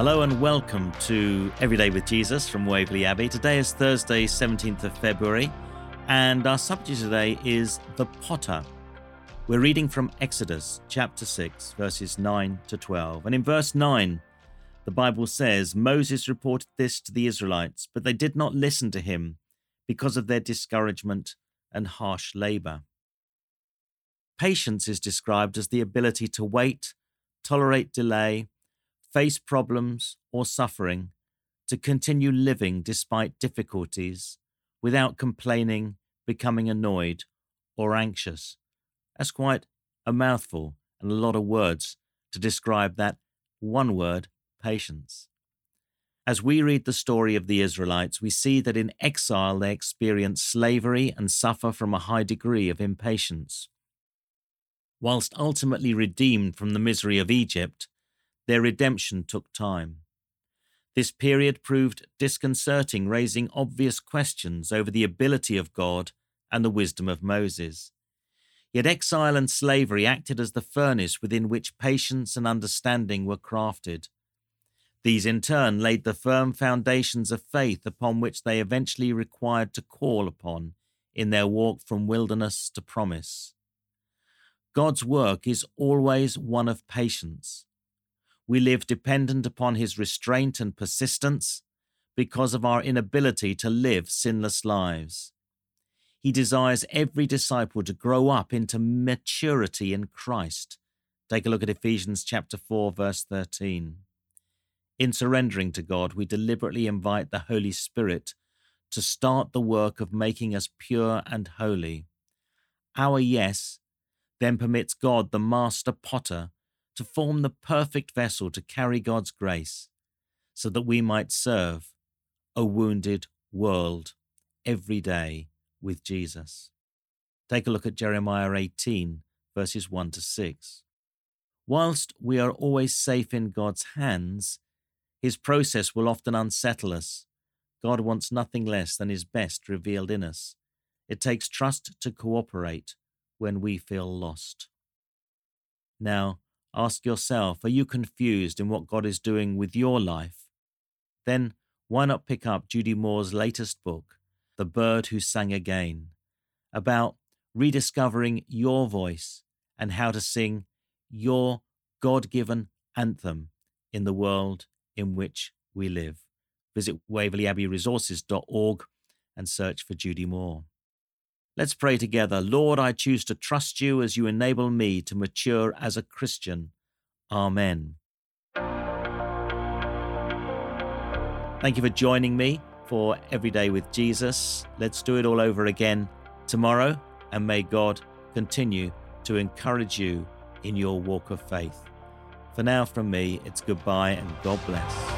Hello and welcome to Everyday with Jesus from Waverley Abbey. Today is Thursday, 17th of February, and our subject today is the potter. We're reading from Exodus chapter 6, verses 9 to 12. And in verse 9, the Bible says Moses reported this to the Israelites, but they did not listen to him because of their discouragement and harsh labor. Patience is described as the ability to wait, tolerate delay, face problems or suffering, to continue living despite difficulties without complaining, becoming annoyed, or anxious. That's quite a mouthful and a lot of words to describe that one word, patience. As we read the story of the Israelites, we see that in exile they experience slavery and suffer from a high degree of impatience. Whilst ultimately redeemed from the misery of Egypt, their redemption took time. This period proved disconcerting, raising obvious questions over the ability of God and the wisdom of Moses. Yet exile and slavery acted as the furnace within which patience and understanding were crafted. These in turn laid the firm foundations of faith upon which they eventually required to call upon in their walk from wilderness to promise. God's work is always one of patience we live dependent upon his restraint and persistence because of our inability to live sinless lives. He desires every disciple to grow up into maturity in Christ. Take a look at Ephesians chapter 4 verse 13. In surrendering to God, we deliberately invite the Holy Spirit to start the work of making us pure and holy. Our yes then permits God, the master potter, to form the perfect vessel to carry God's grace, so that we might serve a wounded world every day with Jesus. Take a look at Jeremiah 18, verses 1 to 6. Whilst we are always safe in God's hands, his process will often unsettle us. God wants nothing less than his best revealed in us. It takes trust to cooperate when we feel lost. Now, Ask yourself, are you confused in what God is doing with your life? Then why not pick up Judy Moore's latest book, The Bird Who Sang Again, about rediscovering your voice and how to sing your God given anthem in the world in which we live. Visit waverleyabbeyresources.org and search for Judy Moore. Let's pray together. Lord, I choose to trust you as you enable me to mature as a Christian. Amen. Thank you for joining me for Everyday with Jesus. Let's do it all over again tomorrow, and may God continue to encourage you in your walk of faith. For now, from me, it's goodbye and God bless.